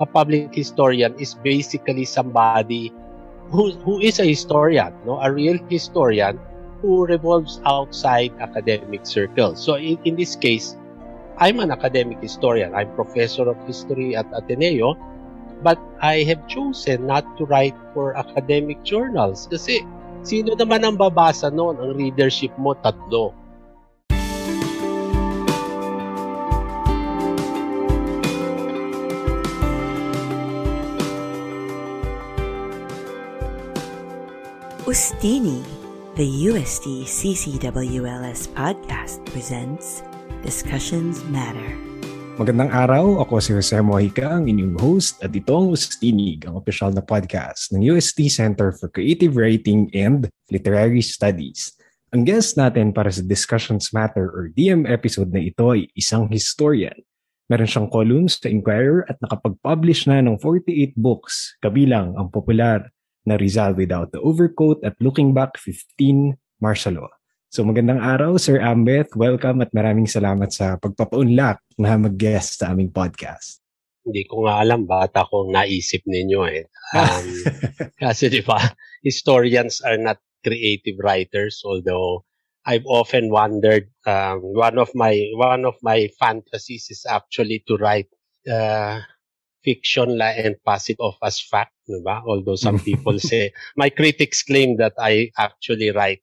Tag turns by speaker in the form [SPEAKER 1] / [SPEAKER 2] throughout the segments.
[SPEAKER 1] a public historian is basically somebody who who is a historian, no, a real historian who revolves outside academic circles. So in, in this case, I'm an academic historian. I'm professor of history at Ateneo, but I have chosen not to write for academic journals kasi sino naman ang babasa noon? Ang readership mo tatlo.
[SPEAKER 2] Ustini, the USD CCWLS podcast presents Discussions Matter.
[SPEAKER 3] Magandang araw, ako si Jose Mojica, ang inyong host at ito ang Ustinig, ang official na podcast ng USD Center for Creative Writing and Literary Studies. Ang guest natin para sa Discussions Matter or DM episode na ito ay isang historian. Meron siyang columns sa Inquirer at nakapag-publish na ng 48 books, kabilang ang popular na Rizal Without the Overcoat at Looking Back 15 Martial So magandang araw Sir Ambeth, welcome at maraming salamat sa pagpapaunlak na mag-guest sa aming podcast.
[SPEAKER 1] Hindi ko nga alam bata kong naisip ninyo eh. Um, kasi di ba, historians are not creative writers although I've often wondered um, one of my one of my fantasies is actually to write uh, fiction la and pass it off as fact, diba? Although some people say, my critics claim that I actually write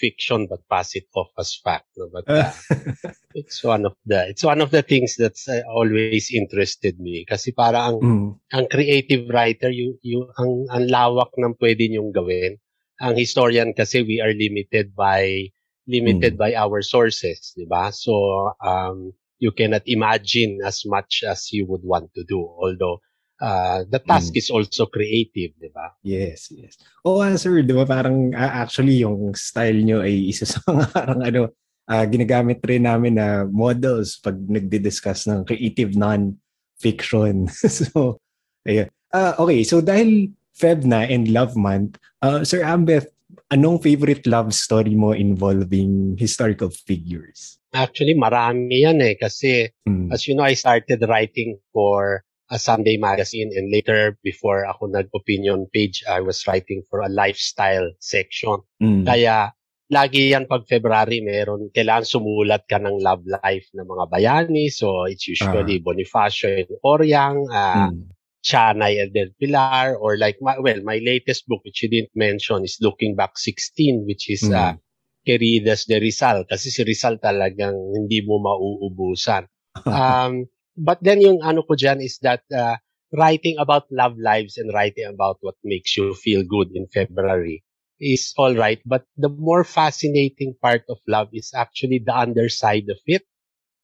[SPEAKER 1] fiction but pass it off as fact. No? But uh, it's one of the it's one of the things that's uh, always interested me kasi para ang mm. ang creative writer you you ang ang lawak ng pwede niyong gawin. Ang historian kasi we are limited by limited mm. by our sources, 'di ba? So um you cannot imagine as much as you would want to do. Although, uh, the task mm. is also creative, di ba?
[SPEAKER 3] Yes, yes. oh, uh, sir, di ba parang uh, actually yung style nyo ay isa sa mga parang ano, uh, ginagamit rin namin na models pag nagdi-discuss ng creative non-fiction. so, ayun. Uh, okay, so dahil Feb na and Love Month, uh, Sir Ambeth, anong favorite love story mo involving historical figures?
[SPEAKER 1] Actually, marami yan eh. Kasi, mm. as you know, I started writing for a Sunday magazine and later, before ako nag-opinion page, I was writing for a lifestyle section. Mm. Kaya, lagi yan pag February, meron, kailangan sumulat ka ng love life ng mga bayani. So, it's usually uh. Bonifacio and Oryang, uh, mm. Chanay and Del Pilar, or like, my, well, my latest book, which you didn't mention, is Looking Back 16, which is mm. uh, Queridas de Rizal kasi si Rizal talagang hindi mo mauubusan. Um, but then yung ano ko dyan is that uh, writing about love lives and writing about what makes you feel good in February is all right. But the more fascinating part of love is actually the underside of it.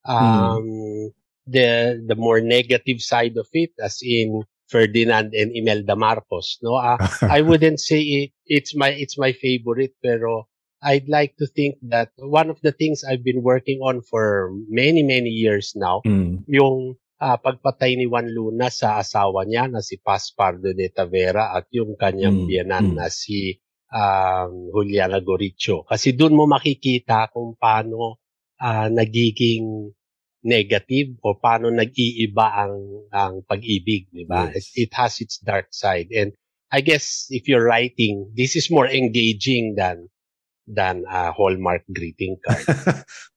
[SPEAKER 1] Um, mm. The the more negative side of it, as in Ferdinand and Imelda Marcos. No, uh, I wouldn't say it, it's my it's my favorite, pero I'd like to think that one of the things I've been working on for many, many years now, mm. yung uh, pagpatay ni Juan Luna sa asawa niya na si Paz Pardo de Tavera at yung kanyang mm. biyanan mm. na si um, Juliana Goricho. Kasi doon mo makikita kung paano uh, nagiging negative o paano nag-iiba ang ang pag-ibig, di ba? Yes. It, it has its dark side. And I guess if you're writing, this is more engaging than than a Hallmark greeting card.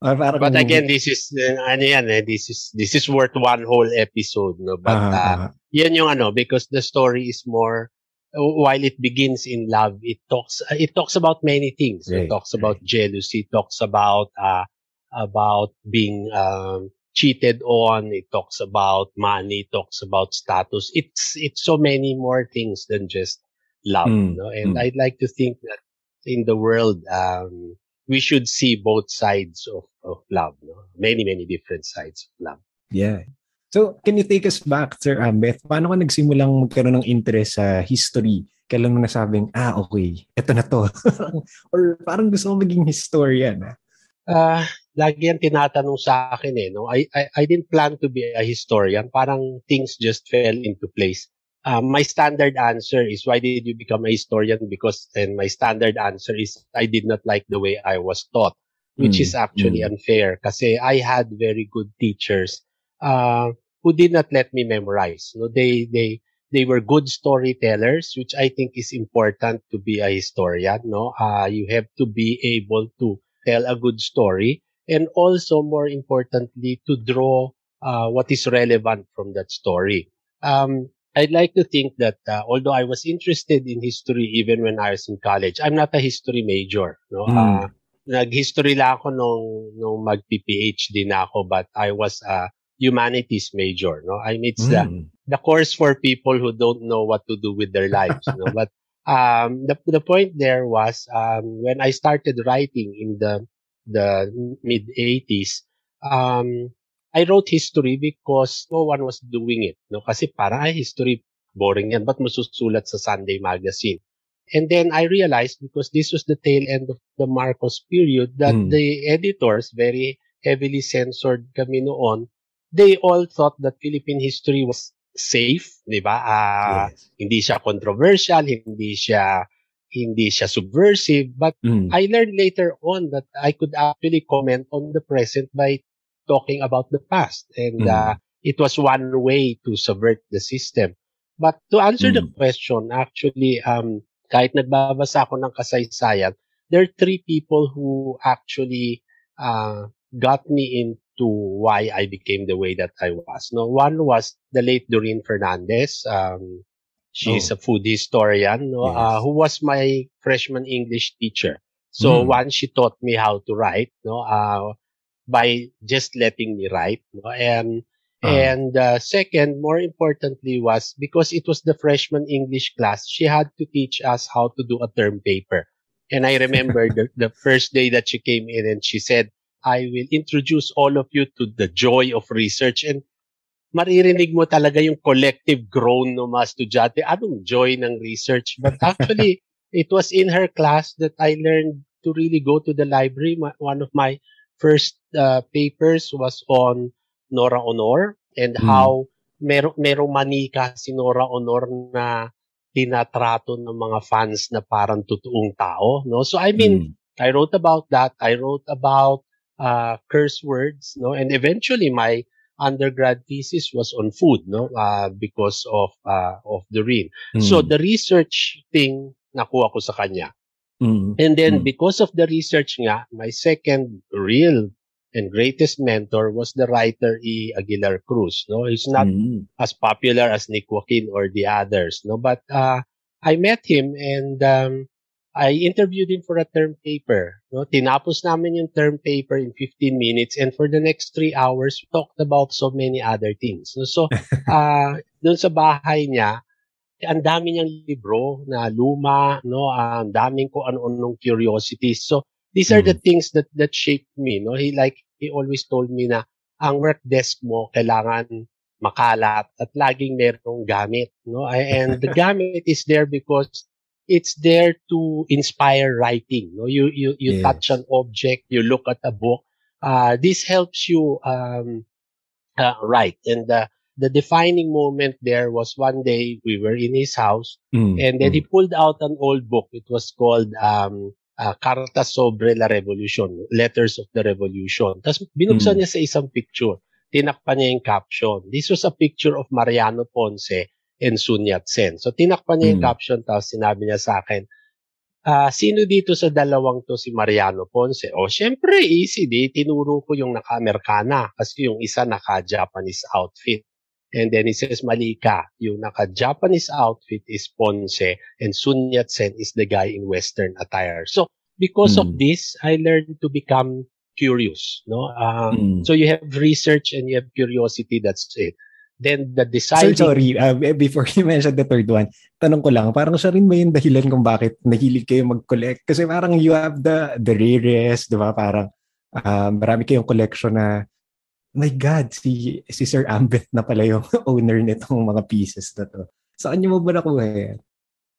[SPEAKER 1] but again, this is uh, ano yan eh, this is this is worth one whole episode, no. But uh, uh, yan yung ano because the story is more while it begins in love, it talks it talks about many things. Right, it talks about jealousy, it talks about uh about being um cheated on, it talks about money, it talks about status. It's it's so many more things than just love, mm, no? And mm. I'd like to think that in the world, um, we should see both sides of, of love. No? Many, many different sides of love.
[SPEAKER 3] Yeah. So, can you take us back, Sir Ambeth? Paano ka nagsimulang magkaroon ng interest sa history? Kailan mo nasabing, ah, okay, eto na to. Or parang gusto mo maging historian? Ah,
[SPEAKER 1] uh, lagi yan tinatanong sa akin eh. No? I, I, I didn't plan to be a historian. Parang things just fell into place um, my standard answer is why did you become a historian? Because and my standard answer is I did not like the way I was taught, which mm, is actually mm. unfair. Kasi I had very good teachers. Uh, who did not let me memorize. No, they they they were good storytellers, which I think is important to be a historian. No, uh, you have to be able to tell a good story, and also more importantly, to draw uh, what is relevant from that story. Um, I'd like to think that uh, although I was interested in history even when I was in college, I'm not a history major. No, mm. uh, nag-history lang ako nung nung mag-PhD na ako, but I was a humanities major. No, I mean it's mm. the the course for people who don't know what to do with their lives. no, but um, the the point there was um, when I started writing in the the mid 80s. Um, I wrote history because no one was doing it. No? Kasi para ay history, boring yan. Ba't mo susulat sa Sunday magazine? And then I realized because this was the tail end of the Marcos period that mm. the editors, very heavily censored kami noon, they all thought that Philippine history was safe, 'di ba? Uh, yes. hindi siya controversial, hindi siya hindi siya subversive, but mm. I learned later on that I could actually comment on the present by talking about the past. And mm. uh, it was one way to subvert the system. But to answer mm. the question, actually, um, kahit nagbabasa ako ng kasaysayan, there are three people who actually uh, got me into why I became the way that I was. No, one was the late Doreen Fernandez. Um, she's oh. a food historian, no, uh, yes. uh, who was my freshman English teacher. So mm. once she taught me how to write, no, uh, by just letting me write. No? And uh-huh. and uh, second, more importantly, was because it was the freshman English class, she had to teach us how to do a term paper. And I remember the, the first day that she came in and she said, I will introduce all of you to the joy of research. And maririnig mo talaga yung collective groan ng mga estudyante. Anong joy ng research? But actually, it was in her class that I learned to really go to the library. One of my first uh, papers was on Nora Honor and mm. how mer merong manika si Nora Honor na tinatrato ng mga fans na parang totoong tao, no? So I mean, mm. I wrote about that. I wrote about uh, curse words, no? And eventually my undergrad thesis was on food, no? Uh, because of uh, of the rain. Mm. So the research thing nakuha ko sa kanya. Mm. And then mm. because of the research nga, my second real and greatest mentor was the writer E. Aguilar Cruz. No, he's not mm. as popular as Nick Joaquin or the others. No, but uh, I met him and um, I interviewed him for a term paper. No, tinapos namin yung term paper in 15 minutes and for the next three hours we talked about so many other things. No, so uh, doon sa bahay niya, ang dami niyang libro na luma, no? Ang daming ko ano-anong curiosities. So, these are mm. the things that that shaped me, no? He like he always told me na ang work desk mo kailangan makalat at laging merong gamit, no? And the gamit is there because it's there to inspire writing, no? You you you yes. touch an object, you look at a book. Uh, this helps you um, uh, write and uh, the defining moment there was one day we were in his house mm, and then mm. he pulled out an old book. It was called um, uh, Carta sobre la Revolution, Letters of the Revolution. Tapos binuksan mm. niya sa isang picture. Tinakpan niya yung caption. This was a picture of Mariano Ponce and Sun Yat-sen. So tinakpan niya yung mm. caption tapos sinabi niya sa akin, uh, sino dito sa dalawang to si Mariano Ponce? O, syempre, easy. Di, tinuro ko yung naka-Amerikana kasi yung isa naka-Japanese outfit. And then he says, Malika, yung naka-Japanese outfit is Ponce and Sun Yat-sen is the guy in Western attire. So, because mm. of hmm. this, I learned to become curious. No, um, mm. So you have research and you have curiosity. That's it. Then the deciding...
[SPEAKER 3] Sir, sorry, uh, before you mention the third one, tanong ko lang, parang siya rin ba yung dahilan kung bakit nahilig kayo mag-collect? Kasi parang you have the the rarest, di ba? Parang uh, marami kayong collection na my God, si, si Sir Ambet na pala yung owner nitong mga pieces na to. Saan niyo mo ba nakuha yan?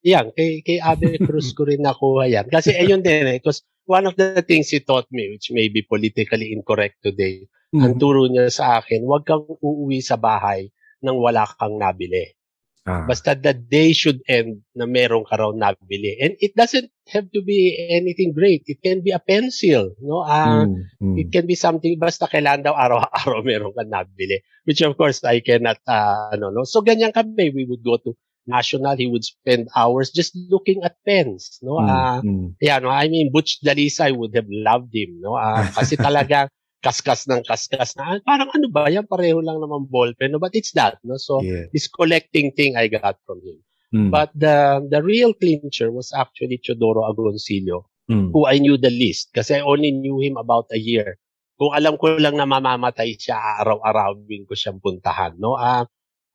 [SPEAKER 1] Yan, kay, kay Abe Cruz ko rin nakuha yan. Kasi ayun din, eh, it was one of the things he taught me, which may be politically incorrect today. Mm-hmm. Ang turo niya sa akin, huwag kang uuwi sa bahay nang wala kang nabili. Ah. Basta the day should end na meron ka raw nabili. And it doesn't have to be anything great. It can be a pencil, no? Uh, mm, mm. It can be something, basta kailan daw araw-araw meron ka nabili. Which of course, I cannot, uh, ano, no? So, ganyan kami. We would go to National. He would spend hours just looking at pens, no? Mm, uh, mm. Yeah, no? I mean, Butch Dalisa, I would have loved him, no? Uh, kasi talaga, kaskas ng kaskas na parang ano ba yan pareho lang naman ballpen no but it's that no so yeah. this collecting thing I got from him mm. but the the real clincher was actually Chodoro Agoncillo mm. who I knew the least kasi I only knew him about a year kung alam ko lang na mamamatay siya araw-arawin ko siyang puntahan no uh,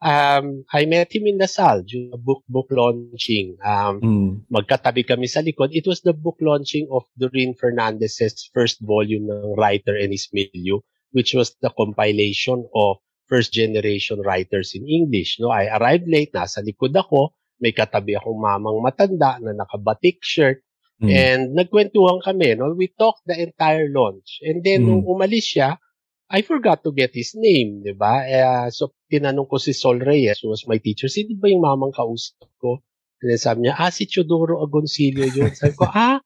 [SPEAKER 1] um, I met him in Lasal during a book book launching. Um, mm. Magkatabi kami sa likod. It was the book launching of Doreen Fernandez's first volume ng Writer and His Milieu, which was the compilation of first generation writers in English. No, I arrived late, nasa likod ako, may katabi akong mamang matanda na nakabatik shirt, mm. and nagkwentuhan kami. No? We talked the entire launch. And then, mm. nung umalis siya, I forgot to get his name, di ba? Uh, so, tinanong ko si Sol Reyes, who was my teacher, sino ba yung mamang kausap ko? And then sabi niya, ah, si Chodoro Agoncillo yun. sabi ko, ah,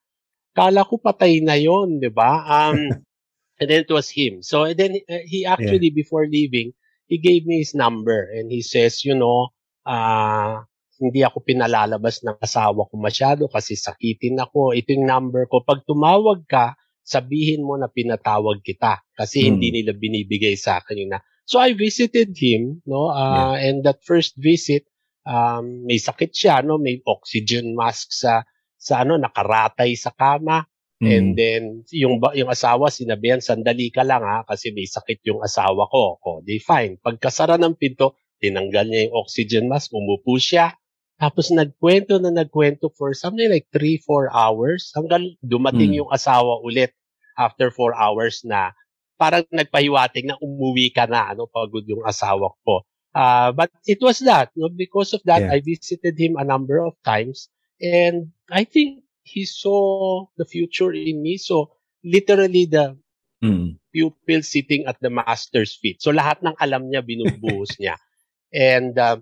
[SPEAKER 1] kala ko patay na yon, di ba? Um, and then it was him. So, and then uh, he actually, yeah. before leaving, he gave me his number and he says, you know, uh, hindi ako pinalalabas ng asawa ko masyado kasi sakitin ako. Ito yung number ko. Pag tumawag ka, sabihin mo na pinatawag kita kasi hmm. hindi nila binibigay sa akin yun na. So I visited him, no, uh, yeah. and that first visit, um, may sakit siya, no, may oxygen mask sa sa ano nakaratay sa kama. Mm. And then yung yung asawa sinabihan sandali ka lang ha kasi may sakit yung asawa ko. O, di fine. Pagkasara ng pinto, tinanggal niya yung oxygen mask, umupo siya. Tapos nagkwento na nagkwento for something like 3-4 hours hanggang dumating mm. yung asawa ulit after 4 hours na parang nagpahiwatig na umuwi ka na, ano, pagod yung asawa ko. Uh, but it was that. No? Because of that, yeah. I visited him a number of times. And I think he saw the future in me. So, literally, the mm. pupil sitting at the master's feet. So, lahat ng alam niya, binubuhos niya. And uh,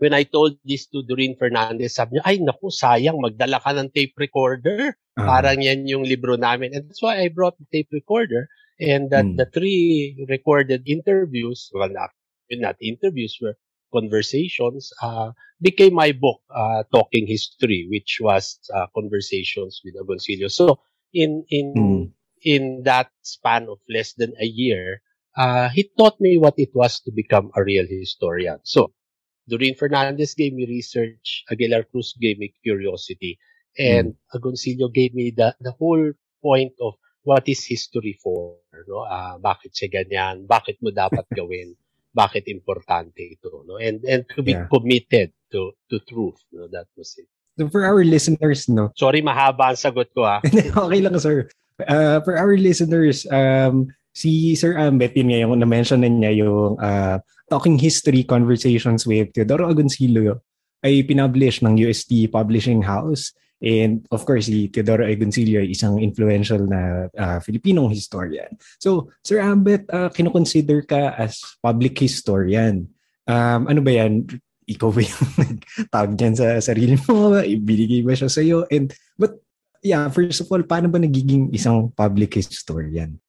[SPEAKER 1] when I told this to Doreen Fernandez, sabi niya, ay naku, sayang, magdala ka ng tape recorder. Uh-huh. Parang yan yung libro namin. And that's why I brought the tape recorder. And that mm. the three recorded interviews, well, not, not interviews, were conversations, uh, became my book, uh, Talking History, which was uh, conversations with Agoncillo. So in in mm. in that span of less than a year, uh, he taught me what it was to become a real historian. So Doreen Fernandez gave me research. Aguilar Cruz gave me curiosity. And mm. Agoncillo gave me the, the whole point of what is history for. No? Uh, bakit siya ganyan? Bakit mo dapat gawin? bakit importante ito? No? And, and to be yeah. committed to, to truth. No? That was it.
[SPEAKER 3] So for our listeners, no?
[SPEAKER 1] Sorry, mahaba ang sagot ko ah.
[SPEAKER 3] okay lang, sir. Uh, for our listeners, um, si Sir Ambet, yun nga yung na-mention na niya yung uh, Talking History Conversations with Teodoro Agoncillo ay pinublish ng UST Publishing House. And of course, si Teodoro Agoncillo ay isang influential na uh, Filipinong historian. So, Sir Ambet, uh, kinoconsider ka as public historian. Um, ano ba yan? Ikaw ba yung nagtawag dyan sa sarili mo? Ibinigay ba siya sa'yo? And, but yeah, first of all, paano ba nagiging isang public historian?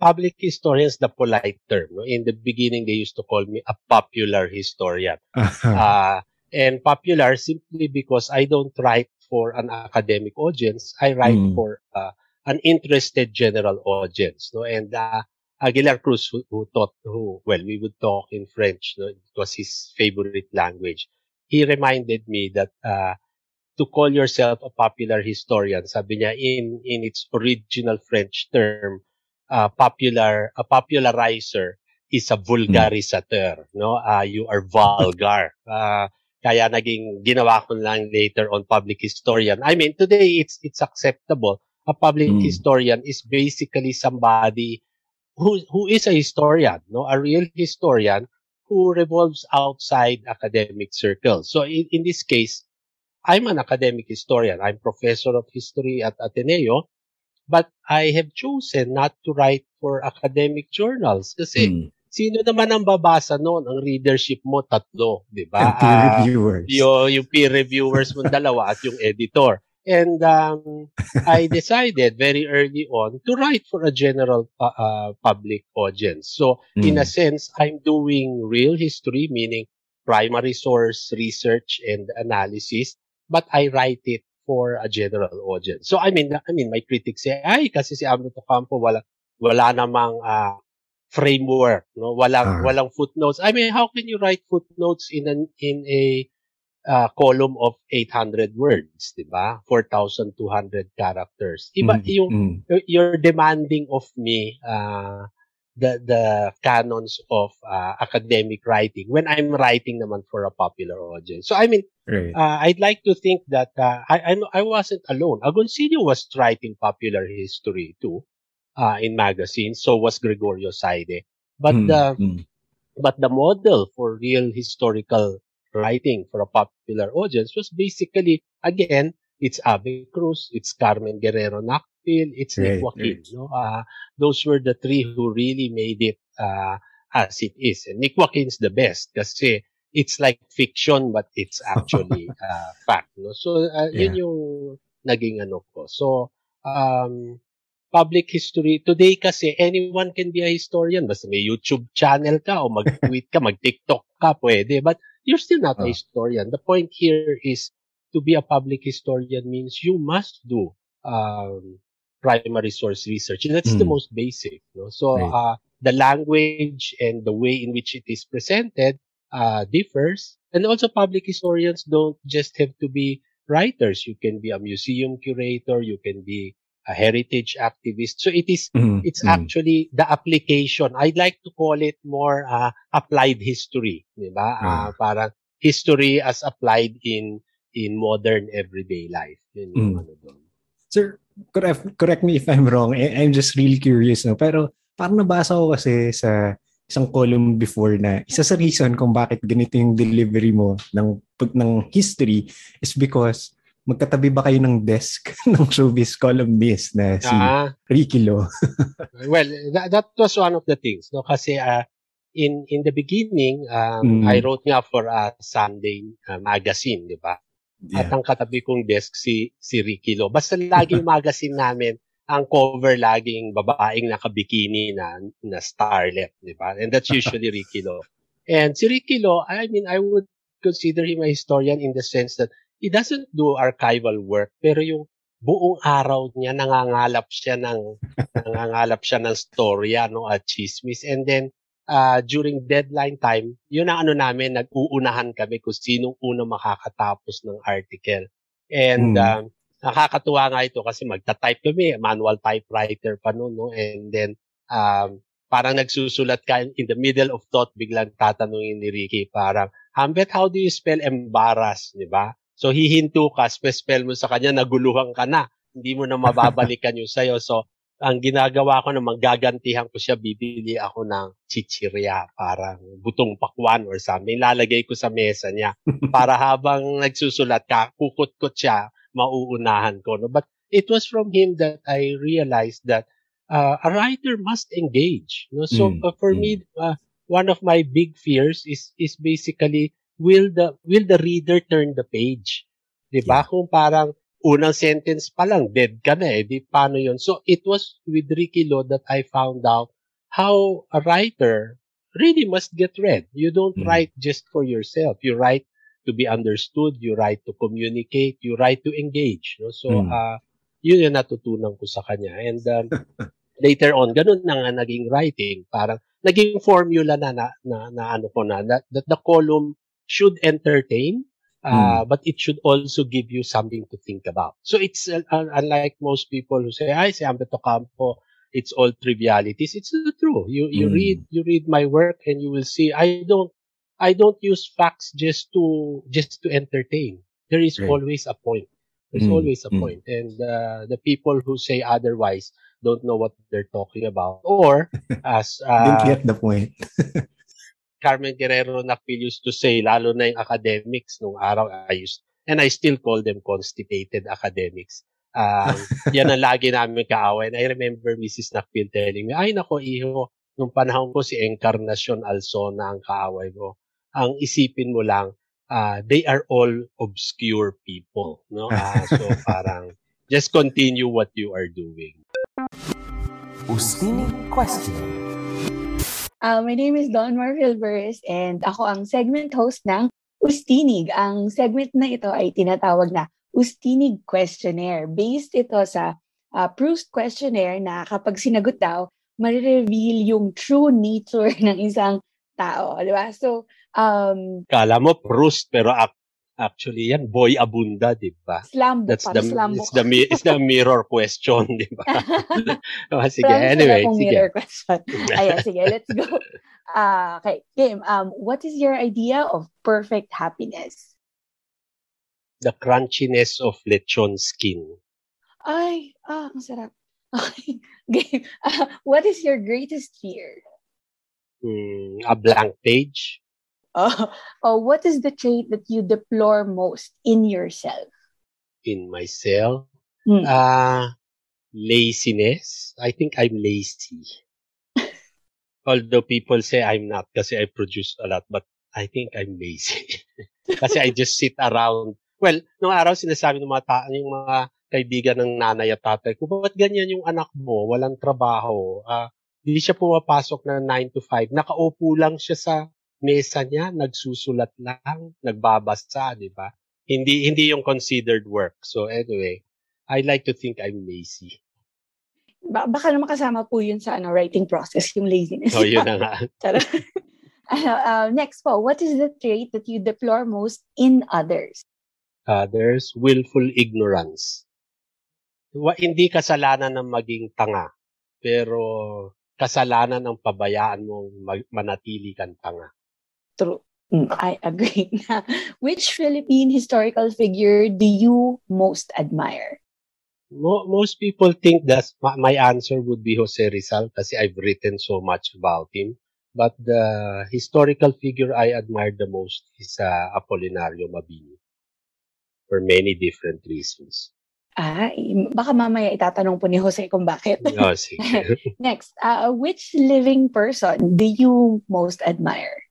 [SPEAKER 1] Public historian is the polite term. No? In the beginning, they used to call me a popular historian. uh, and popular simply because I don't write for an academic audience. I write mm. for uh, an interested general audience. No? And uh, Aguilar Cruz, who, who taught, who, well, we would talk in French. No? It was his favorite language. He reminded me that uh, to call yourself a popular historian, sabi niya, in, in its original French term, uh, popular a popularizer is a vulgarisateur no? Uh, you are vulgar. Uh, kaya naging ginawa ko lang later on public historian. I mean today it's it's acceptable. A public mm. historian is basically somebody who who is a historian no? A real historian who revolves outside academic circles. So in, in this case i'm an academic historian. I'm professor of history at ateneo But I have chosen not to write for academic journals kasi mm. sino naman ang babasa noon? Ang readership mo, tatlo, di ba?
[SPEAKER 3] And peer reviewers.
[SPEAKER 1] Uh, yung, yung peer reviewers mo, dalawa, at yung editor. And um, I decided very early on to write for a general uh, uh, public audience. So, mm. in a hmm. sense, I'm doing real history, meaning primary source research and analysis, but I write it for a general audience. So, I mean, I mean, my critics say, ay, kasi si Amado Campo, wala, wala namang uh, framework, no? Walang, uh. walang footnotes. I mean, how can you write footnotes in an, in a uh, column of 800 words, 'di ba? 4,200 characters. Iba mm, yung mm. you're demanding of me uh, the the canons of uh, academic writing when I'm writing naman for a popular audience. So I mean, right. uh, I'd like to think that uh, I, I I wasn't alone. Agoncillo was writing popular history too uh, in magazines. So was Gregorio Saide. But mm, the mm. but the model for real historical writing for a popular audience was basically, again, it's Ave Cruz, it's Carmen Guerrero Nakpil, it's right, Nick Joaquin. Right. No? Uh, those were the three who really made it uh, as it is. And Nick Joaquin's the best kasi it's like fiction but it's actually uh, fact. No? So, uh, yeah. yun yung naging ano ko. So, um, public history. Today kasi, anyone can be a historian. Basta may YouTube channel ka o mag-tweet ka, mag-TikTok ka, pwede. But you're still not uh. a historian. The point here is to be a public historian means you must do um, primary source research. And that's mm. the hmm. most basic. No? So right. uh, the language and the way in which it is presented uh, differs. And also public historians don't just have to be writers. You can be a museum curator. You can be a heritage activist. So it is, mm, it's mm. actually the application. I'd like to call it more uh, applied history, di ba? Mm. Parang history as applied in in modern everyday life. Yun mm. ano doon.
[SPEAKER 3] Sir, correct, correct me if I'm wrong. I, I'm just really curious. No? Pero parang nabasa ko kasi sa isang column before na isa sa reason kung bakit ganito yung delivery mo ng ng history is because magkatabi ba kayo ng desk ng showbiz columnist na si ah, Ricky Lo?
[SPEAKER 1] well, that, that was one of the things. No? Kasi uh, in in the beginning, um, mm. I wrote nga for a Sunday uh, magazine, di ba? Yeah. At ang katabi kong desk si si Ricky Lo. Basta lagi yung magazine namin, ang cover laging babaeng nakabikini na na starlet, di ba? And that's usually Ricky Lo. And si Ricky Lo, I mean, I would consider him a historian in the sense that he doesn't do archival work, pero yung buong araw niya nangangalap siya ng nangangalap siya ng storya no at chismis and then uh, during deadline time yun ang ano namin nag-uunahan kami kung sinong una makakatapos ng article and mm. um, nakakatuwa nga ito kasi magta-type kami manual typewriter pa noon no and then um, parang nagsusulat ka in the middle of thought biglang tatanungin ni Ricky parang Hambet how do you spell embarrass di ba So hihinto ka, spell mo sa kanya, naguluhan ka na. Hindi mo na mababalikan yung sayo. So ang ginagawa ko na magagantihan ko siya, bibili ako ng chichirya, parang butong pakwan or something. Lalagay ko sa mesa niya para habang nagsusulat ka, kukut-kut siya, mauunahan ko. No? But it was from him that I realized that uh, a writer must engage. No? So mm, uh, for mm. me, uh, one of my big fears is is basically will the will the reader turn the page? 'Di ba? Yeah. Kung parang unang sentence pa lang dead ka na eh, di paano 'yon? So it was with Ricky Lo that I found out how a writer really must get read. You don't mm. write just for yourself. You write to be understood, you write to communicate, you write to engage. No? So, mm. uh, yun yung natutunan ko sa kanya. And um, later on, ganun na nga naging writing. Parang naging formula na na, na, na ano ko na, that, that the column should entertain, uh, mm. but it should also give you something to think about. So it's uh, unlike most people who say, "I say Ambeto Campo, it's all trivialities." It's not true. You you mm. read you read my work and you will see I don't I don't use facts just to just to entertain. There is right. always a point. There's mm. always a mm. point. and uh, the people who say otherwise don't know what they're talking about, or as
[SPEAKER 3] uh, didn't get the point.
[SPEAKER 1] Carmen Guerrero Nakpil used to say, lalo na yung academics nung araw, I used, and I still call them constipated academics. Um, yan ang lagi namin kaaway. And I remember Mrs. Nakpil telling me, ay nako, iho, nung panahon ko si Encarnacion Alsona ang kaaway ko. Ang isipin mo lang, uh, they are all obscure people, no? Uh, so parang just continue what you are doing.
[SPEAKER 2] Ustini question. Uh, my name is Don Marvel and ako ang segment host ng Ustinig. Ang segment na ito ay tinatawag na Ustinig Questionnaire. Based ito sa uh, Proust Questionnaire na kapag sinagot daw, marireveal yung true nature ng isang tao. Di ba? So, um,
[SPEAKER 1] Kala mo Proust, pero Actually, yan, boy abunda, di ba? That's the,
[SPEAKER 2] slam
[SPEAKER 1] it's the, it's the mirror question, di ba? oh, sige,
[SPEAKER 2] Promise
[SPEAKER 1] anyway, sige.
[SPEAKER 2] mirror question. Ayan, sige, let's go. Uh, okay, Kim, um, what is your idea of perfect happiness?
[SPEAKER 1] The crunchiness of lechon skin.
[SPEAKER 2] Ay, ah, ang sarap. Okay. Game. Uh, what is your greatest fear?
[SPEAKER 1] Mm, a blank page.
[SPEAKER 2] Oh, oh, what is the trait that you deplore most in yourself?
[SPEAKER 1] In myself? Hmm. Uh, laziness. I think I'm lazy. Although people say I'm not kasi I produce a lot, but I think I'm lazy. kasi I just sit around. Well, nung araw sinasabi ng mga ta- yung mga kaibigan ng nanay at tatay ko, ba't ganyan yung anak mo? Walang trabaho. Uh, hindi siya pumapasok na 9 to 5. Nakaupo lang siya sa mesa niya, nagsusulat lang, nagbabasa, di ba? Hindi, hindi yung considered work. So anyway, I like to think I'm lazy.
[SPEAKER 2] Ba- baka naman kasama po yun sa ano, writing process, yung laziness.
[SPEAKER 1] Oh, yun na nga.
[SPEAKER 2] uh, next po, what is the trait that you deplore most in others?
[SPEAKER 1] Others, willful ignorance. Wa, hindi kasalanan ng maging tanga, pero kasalanan ng pabayaan mong mag- manatili kang tanga.
[SPEAKER 2] True. Mm, I agree. Which Philippine historical figure do you most admire?
[SPEAKER 1] most people think that my answer would be Jose Rizal kasi I've written so much about him. But the historical figure I admire the most is uh, Apolinario Mabini for many different reasons.
[SPEAKER 2] Ah, baka mamaya itatanong po ni Jose kung bakit.
[SPEAKER 1] Oh, sige.
[SPEAKER 2] Next, uh, which living person do you most admire?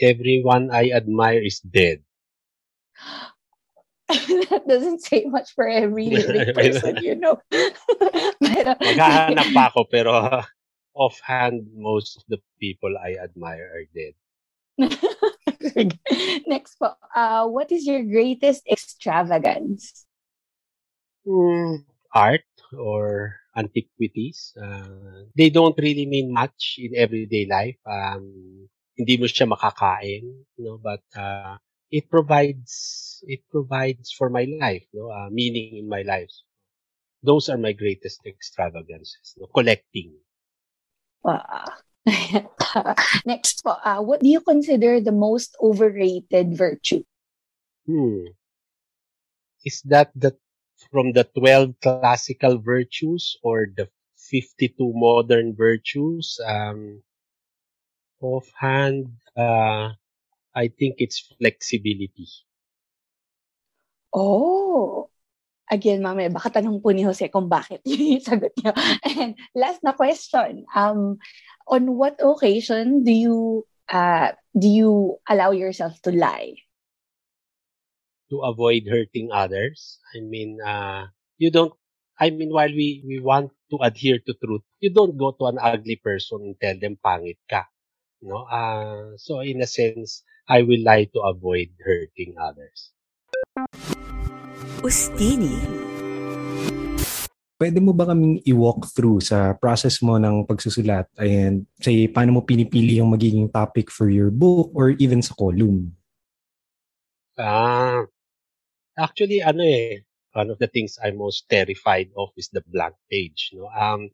[SPEAKER 1] Everyone I admire is dead.
[SPEAKER 2] that doesn't say much for every living person, you know.
[SPEAKER 1] pero, Maghahanap pa ako, pero offhand, most of the people I admire are dead.
[SPEAKER 2] Next po, uh, what is your greatest extravagance?
[SPEAKER 1] Mm, art or antiquities. Uh, they don't really mean much in everyday life. Um, hindi mo siya makakain, no? But uh, it provides it provides for my life, no? Uh, meaning in my life. Those are my greatest extravagances, no? Collecting.
[SPEAKER 2] Wow. Next po, uh, what do you consider the most overrated virtue?
[SPEAKER 1] Hmm. Is that the from the 12 classical virtues or the 52 modern virtues? Um, offhand, uh, I think it's flexibility.
[SPEAKER 2] Oh, again, mami, baka tanong po ni Jose kung bakit yung sagot niya. And last na question, um, on what occasion do you uh, do you allow yourself to lie?
[SPEAKER 1] To avoid hurting others. I mean, uh, you don't, I mean, while we, we want to adhere to truth, you don't go to an ugly person and tell them pangit ka. No? Uh, so in a sense, I will lie to avoid hurting others.
[SPEAKER 3] Ustini. Pwede mo ba kaming i-walk through sa process mo ng pagsusulat and say paano mo pinipili yung magiging topic for your book or even sa column?
[SPEAKER 1] Ah, uh, actually ano eh, one of the things I'm most terrified of is the blank page, no? Um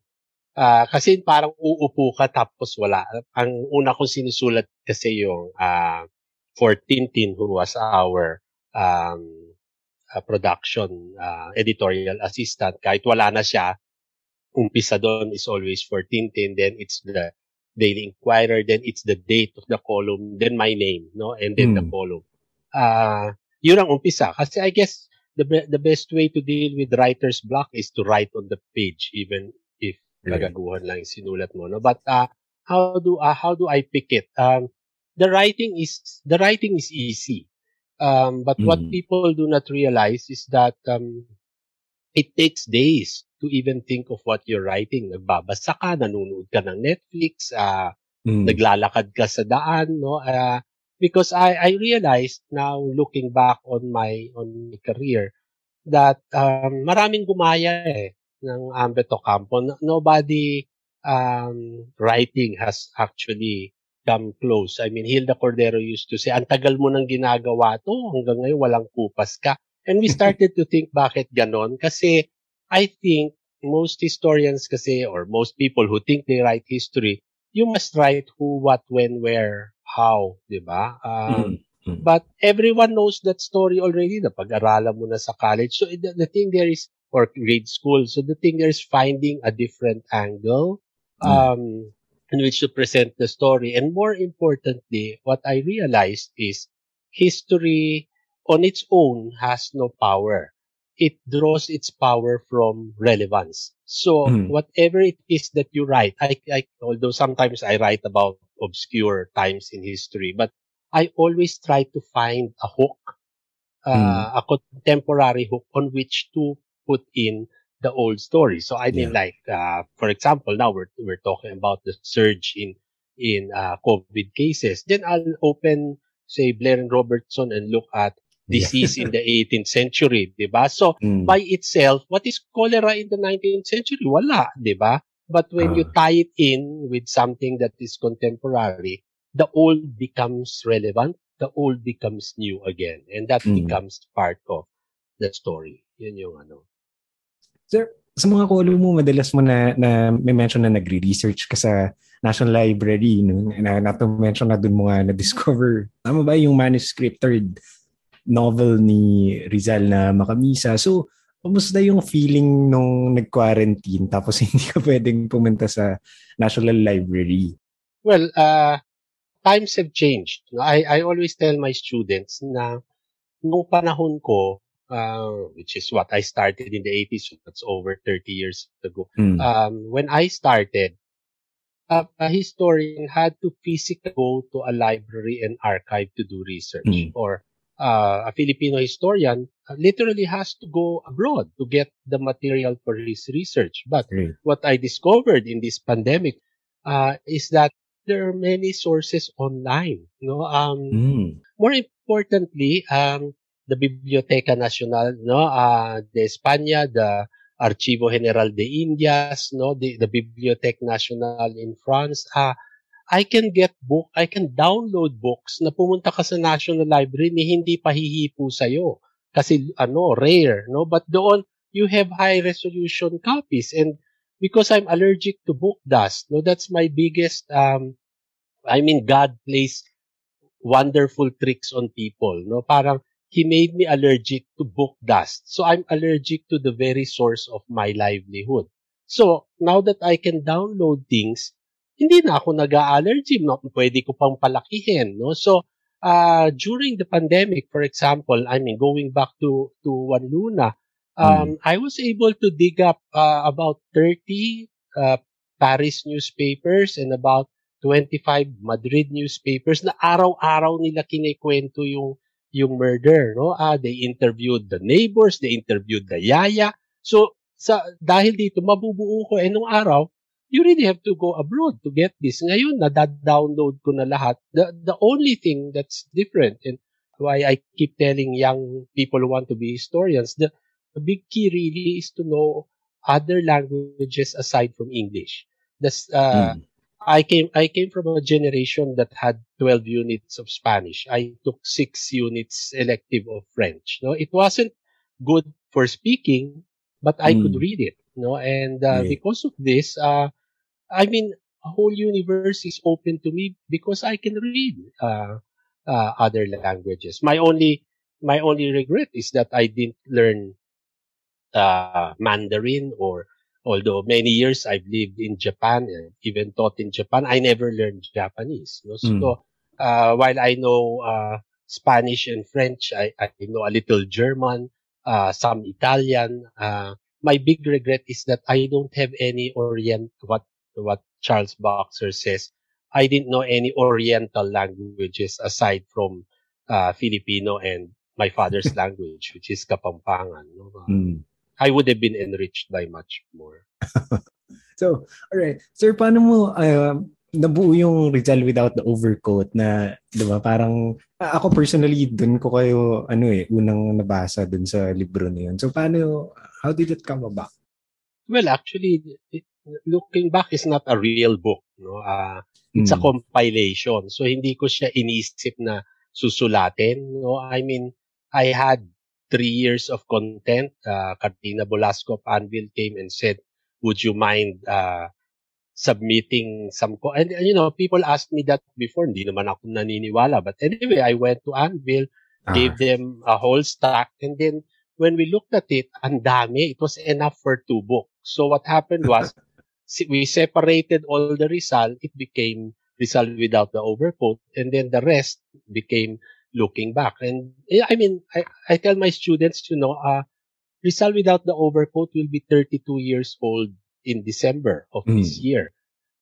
[SPEAKER 1] Uh, kasi parang uupo ka tapos wala. Ang una kong sinusulat kasi yung uh, for Tintin who was our um, uh, production uh, editorial assistant. Kahit wala na siya, umpisa doon is always for Tintin. Then it's the Daily Inquirer. Then it's the date of the column. Then my name, no? And then mm. the hmm. column. Uh, yun ang umpisa. Kasi I guess the the best way to deal with writer's block is to write on the page even kagaguhan lang yung sinulat mo. No? But uh, how do uh, how do I pick it? Um, the writing is the writing is easy. Um, but mm. what people do not realize is that um, it takes days to even think of what you're writing. Nagbabasa ka, nanonood ka ng Netflix, uh, mm. naglalakad ka sa daan, no? Uh, because I, I realized now looking back on my on my career that um, maraming gumaya eh ng Ambeto Campo. Nobody um, writing has actually come close. I mean, Hilda Cordero used to say, ang tagal mo nang ginagawa to, hanggang ngayon walang kupas ka. And we started to think bakit ganon? Kasi I think most historians kasi, or most people who think they write history, you must write who, what, when, where, how, di ba? Um, mm-hmm. But everyone knows that story already. Napag-aralan mo na sa college. So the, the thing there is, or grade school. So the thing is finding a different angle mm. um, in which to present the story. And more importantly, what I realized is history on its own has no power. It draws its power from relevance. So mm. whatever it is that you write, I, I, although sometimes I write about obscure times in history, but I always try to find a hook, uh, mm. a contemporary hook on which to put in the old story. So I mean, yeah. like, uh, for example, now we're, we're talking about the surge in, in, uh, COVID cases. Then I'll open, say, Blair and Robertson and look at disease yeah. in the 18th century, diba? So, mm. by itself, what is cholera in the 19th century? Wala, diba? But when uh. you ah. tie it in with something that is contemporary, the old becomes relevant, the old becomes new again, and that mm. becomes part of the story. Yun yung ano.
[SPEAKER 3] Sir, sa mga kolo mo, madalas mo na, na may mention na nagre-research ka sa National Library, no? na, na to mention na dun mo nga na-discover. Tama ba yung manuscript third novel ni Rizal na Makamisa? So, Kumusta yung feeling nung nag-quarantine tapos hindi ka pwedeng pumunta sa National Library?
[SPEAKER 1] Well, uh, times have changed. I, I always tell my students na nung panahon ko, uh, which is what I started in the 80s, so that's over 30 years ago. Mm. Um, when I started, uh, a historian had to physically go to a library and archive to do research. Mm. Or uh, a Filipino historian uh, literally has to go abroad to get the material for his research. But Great. what I discovered in this pandemic uh, is that there are many sources online. You know, um, mm. more importantly, um, the Biblioteca Nacional, no, uh, de España, the Archivo General de Indias, no, the, the Bibliothèque Nationale in France, uh, I can get book, I can download books na pumunta ka sa National Library ni hindi pahihipo sa'yo. Kasi ano, rare, no? But doon, you have high resolution copies. And because I'm allergic to book dust, no, that's my biggest, um, I mean, God plays wonderful tricks on people, no? Parang, He made me allergic to book dust. So I'm allergic to the very source of my livelihood. So now that I can download things, hindi na ako nag-allergy. No? Pwede ko pang palakihin. No? So, uh, during the pandemic, for example, I mean, going back to, to One Luna, um, mm. I was able to dig up uh, about 30 uh, Paris newspapers and about 25 Madrid newspapers na araw-araw nila kinikwento yung yung murder, no? Ah, they interviewed the neighbors, they interviewed the yaya. So, sa dahil dito mabubuo ko eh nung araw, you really have to go abroad to get this. Ngayon, na-download ko na lahat. The, the only thing that's different and why I keep telling young people who want to be historians, the, the big key really is to know other languages aside from English. That's, uh, mm. I came, I came from a generation that had 12 units of Spanish. I took six units elective of French. No, it wasn't good for speaking, but I mm. could read it. No, and uh, yeah. because of this, uh, I mean, a whole universe is open to me because I can read uh, uh, other languages. My only my only regret is that I didn't learn uh, Mandarin or although many years I've lived in Japan and even taught in Japan, I never learned Japanese. No? So mm. uh, while I know uh, Spanish and French, I, I know a little German, uh, some Italian, uh, my big regret is that I don't have any Orient, what, what Charles Boxer says. I didn't know any Oriental languages aside from uh, Filipino and my father's language, which is Kapampangan. No? Mm. I would have been enriched by much more.
[SPEAKER 3] so, all right. Sir, paano mo uh, nabuo yung Rizal without the overcoat na, di ba, parang, ako personally, dun ko kayo, ano eh, unang nabasa dun sa libro na yun. So, paano, how did it come about?
[SPEAKER 1] Well, actually, it, looking back is not a real book. No? Uh, it's mm. a hmm. compilation. So, hindi ko siya inisip na susulatin. No? I mean, I had three years of content. Uh, Cartina Bolasco of Anvil came and said, would you mind uh, submitting some co- and, and you know people asked me that before hindi naman ako naniniwala. But anyway I went to Anvil ah. gave them a whole stack. And then when we looked at it ang dami. It was enough for two books. So what happened was we separated all the result. It became result without the overcoat. And then the rest became looking back and I mean I, I tell my students you know uh result without the overcoat will be 32 years old in December of mm. this year.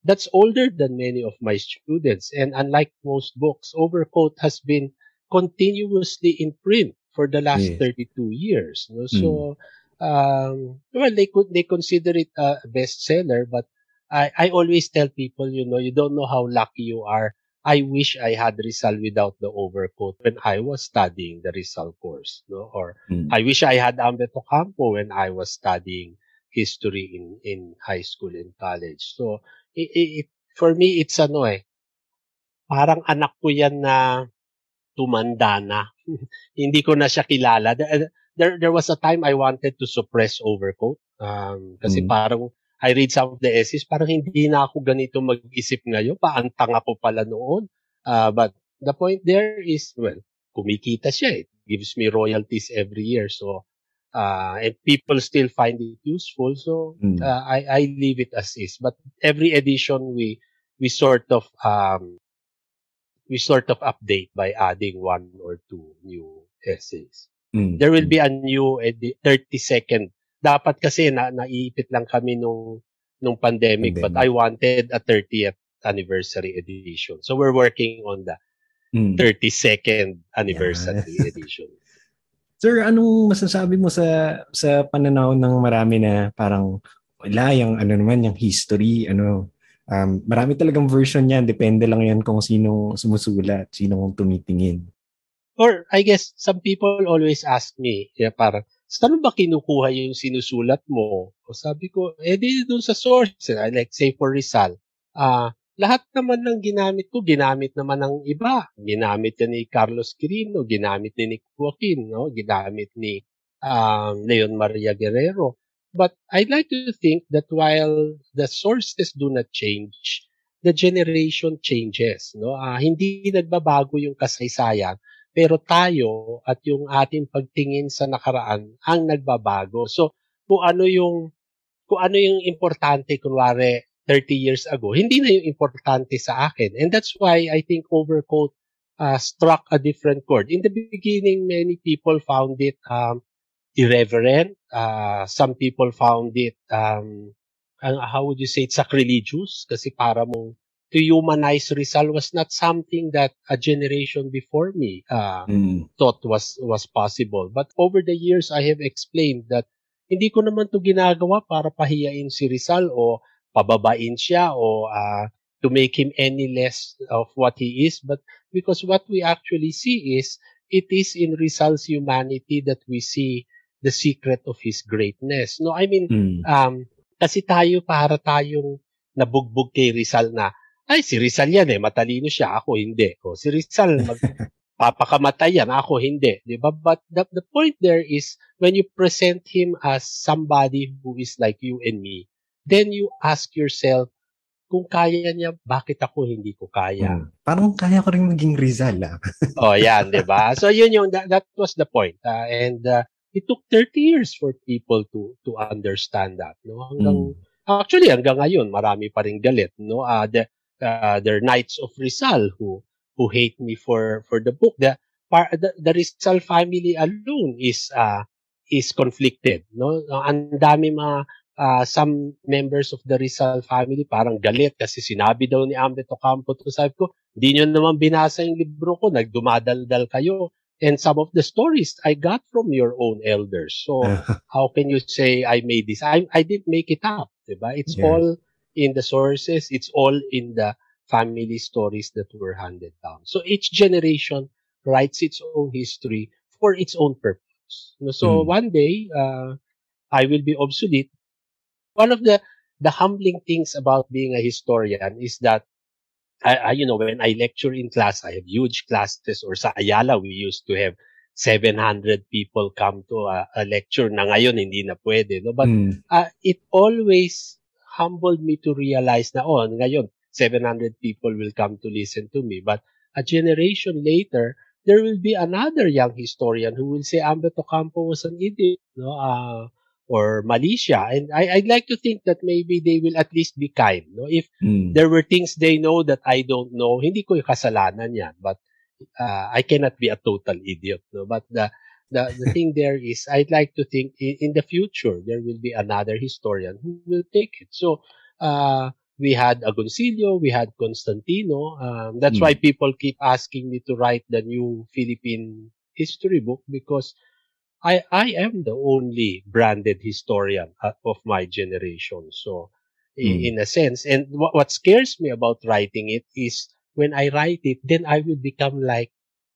[SPEAKER 1] That's older than many of my students. And unlike most books, Overcoat has been continuously in print for the last yeah. 32 years. No? So, mm. um, well, they could, they consider it a bestseller, but I, I always tell people, you know, you don't know how lucky you are. I wish I had Rizal without the overcoat when I was studying the Rizal course, no? Or mm. I wish I had Ambeto Campo when I was studying history in in high school and college. So it, it, for me it's ano eh parang anak ko yan na tumanda na. Hindi ko na siya kilala. There there was a time I wanted to suppress overcoat um, kasi mm. parang I read some of the essays, parang hindi na ako ganito mag-isip ngayon. Paantang ako pala noon. Uh, but the point there is, well, kumikita siya. It gives me royalties every year. So, uh, and people still find it useful. So mm. uh, I, I leave it as is. But every edition we we sort of um, we sort of update by adding one or two new essays. Mm. There will be a new edi- 30 second. Dapat kasi na naiipit lang kami nung nung pandemic, pandemic, but I wanted a 30th anniversary edition. So we're working on the mm. 30 second anniversary yeah. edition.
[SPEAKER 3] Sir, anong masasabi mo sa sa pananaw ng marami na parang wala yung ano naman yung history, ano um, marami talagang version niyan, depende lang yan kung sino sumusulat, sino tumitingin.
[SPEAKER 1] Or I guess some people always ask me, yeah, parang saan ba kinukuha yung sinusulat mo? O sabi ko, eh di doon sa source. Like say for Rizal, ah, uh, lahat naman ng ginamit ko, ginamit naman ng iba. Ginamit yan ni Carlos Quirino, ginamit ni Nick Joaquin, no? ginamit ni um, Leon Maria Guerrero. But I'd like to think that while the sources do not change, the generation changes. No? Uh, hindi nagbabago yung kasaysayan, pero tayo at yung ating pagtingin sa nakaraan ang nagbabago. So, kung ano yung kung ano yung importante, kunwari, 30 years ago, hindi na yung importante sa akin. And that's why I think Overcoat uh, struck a different chord. In the beginning, many people found it um, irreverent. Uh, some people found it, um, how would you say, it, sacrilegious. Kasi para mong to humanize Rizal was not something that a generation before me uh, mm. thought was was possible. But over the years, I have explained that hindi ko naman to ginagawa para pahiyain si Rizal o pababain siya o uh, to make him any less of what he is. But because what we actually see is, it is in Rizal's humanity that we see the secret of his greatness. No, I mean, mm. um, kasi tayo para tayong nabugbog kay Rizal na, ay, si Rizal yan eh, matalino siya, ako hindi. O, si Rizal, mag, papakamatay yan, ako hindi. Di ba? But the, the point there is, when you present him as somebody who is like you and me, then you ask yourself, kung kaya niya, bakit ako hindi ko kaya? Hmm.
[SPEAKER 3] Parang kaya ko rin maging Rizal, ah.
[SPEAKER 1] oh, yan, di ba? So, yun yung, that, that was the point. Uh, and uh, it took 30 years for people to to understand that. No? Hanggang, hmm. Actually, hanggang ngayon, marami pa rin galit. No? Uh, the, uh, there are Knights of Rizal who who hate me for for the book. The, the, the Rizal family alone is uh, is conflicted. No? Ang dami mga uh, some members of the Rizal family parang galit kasi sinabi daw ni Ambet Ocampo to sabi ko, hindi nyo naman binasa yung libro ko, nagdumadaldal kayo. And some of the stories I got from your own elders. So how can you say I made this? I, I didn't make it up. Diba? It's yeah. all in the sources. It's all in the family stories that were handed down. So each generation writes its own history for its own purpose. So mm. one day, uh, I will be obsolete one of the the humbling things about being a historian is that I, I, you know when I lecture in class, I have huge classes. Or sa Ayala, we used to have 700 people come to a, a lecture. Na ngayon hindi na pwede, no? But mm. uh, it always humbled me to realize na oh, ngayon 700 people will come to listen to me. But a generation later, there will be another young historian who will say Ambet Ocampo was an idiot. No? Uh, or Malaysia. And I, I'd like to think that maybe they will at least be kind. No? If mm. there were things they know that I don't know, hindi ko yung kasalanan yan. But uh, I cannot be a total idiot. No? But the, the, the thing there is, I'd like to think in, in, the future, there will be another historian who will take it. So, uh, we had Agoncillo, we had Constantino. Um, that's mm. why people keep asking me to write the new Philippine history book because I, I am the only branded historian uh, of my generation. So, mm. in a sense, and what, what scares me about writing it is when I write it, then I will become like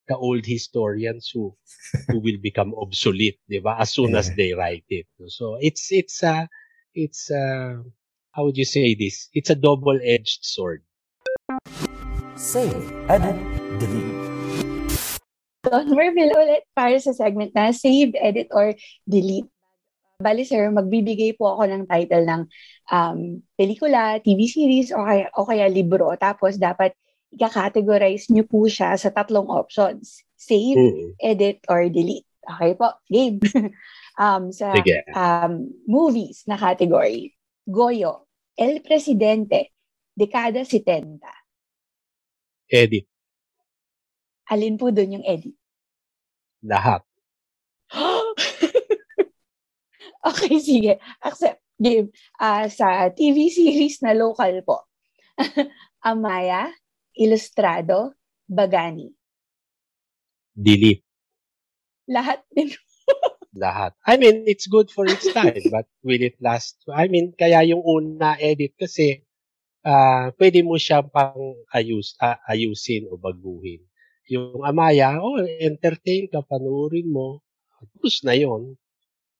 [SPEAKER 1] the old historians who who will become obsolete, diba? As soon yeah. as they write it. So it's it's a uh, it's uh how would you say this? It's a double-edged sword.
[SPEAKER 2] Save, edit, delete. Don Merville ulit para sa segment na Save, Edit, or Delete. Bali sir, magbibigay po ako ng title ng um, pelikula, TV series, o kaya, o kaya libro. Tapos dapat ika-categorize niyo po siya sa tatlong options. Save, mm-hmm. Edit, or Delete. Okay po, game. um, sa um, movies na category. Goyo, El Presidente, Dekada 70.
[SPEAKER 1] Edit.
[SPEAKER 2] Alin po doon yung edit?
[SPEAKER 1] Lahat.
[SPEAKER 2] okay, sige. Accept. Game. Uh, sa TV series na local po. Amaya, Ilustrado, Bagani.
[SPEAKER 1] Delete.
[SPEAKER 2] Lahat din.
[SPEAKER 1] Lahat. I mean, it's good for its time, but will it last? I mean, kaya yung una edit kasi uh, pwede mo siya pang ayus, uh, ayusin o baguhin. Yung Amaya, oh, entertain ka, panuorin mo. Tapos na yon.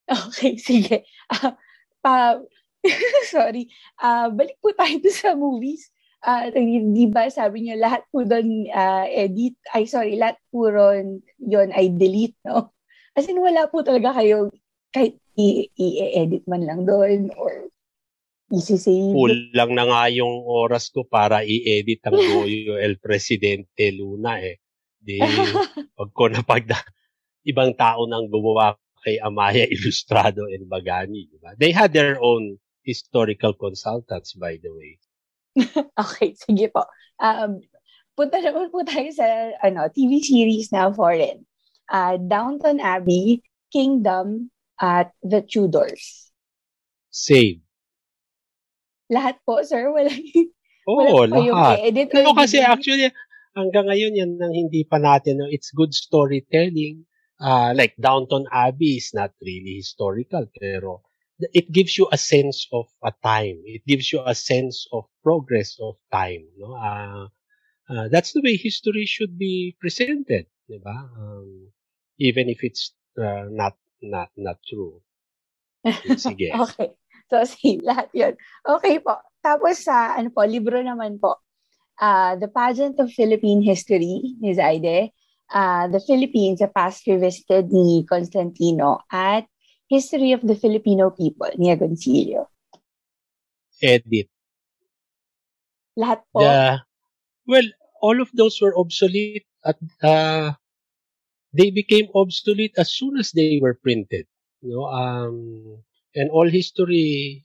[SPEAKER 2] Okay, sige. Uh, pa, sorry. Uh, balik po tayo sa movies. Uh, di ba sabi niyo lahat po doon uh, edit, ay sorry, lahat po ron yon ay delete, no? As in, wala po talaga kayo kahit i-edit man lang doon or isi-save.
[SPEAKER 1] Kulang na nga yung oras ko para i-edit ang Goyo El Presidente Luna eh. Di, pag ko na pag ibang tao nang gumawa kay Amaya Ilustrado and Bagani. Diba? They had their own historical consultants, by the way.
[SPEAKER 2] okay, sige po. Um, punta naman po tayo sa ano, TV series na foreign. Uh, Downton Abbey, Kingdom, at The Tudors.
[SPEAKER 1] Same.
[SPEAKER 2] Lahat po, sir? Wala,
[SPEAKER 1] Oo, wala lahat. Edit no, kasi actually, hanggang ngayon yan nang hindi pa natin, no, it's good storytelling. Uh, like Downton Abbey is not really historical, pero it gives you a sense of a time. It gives you a sense of progress of time. No? Uh, uh, that's the way history should be presented, di ba? Um, even if it's uh, not not not true.
[SPEAKER 2] Sige. okay. So, see, lahat yun. Okay po. Tapos sa, ano po, libro naman po uh, The Pageant of Philippine History ni Zaide, uh, The Philippines, a Past Revisited ni Constantino, at History of the Filipino People ni Agoncillo.
[SPEAKER 1] Edit.
[SPEAKER 2] Lahat po?
[SPEAKER 1] The, well, all of those were obsolete at uh, they became obsolete as soon as they were printed. You know, um, and all history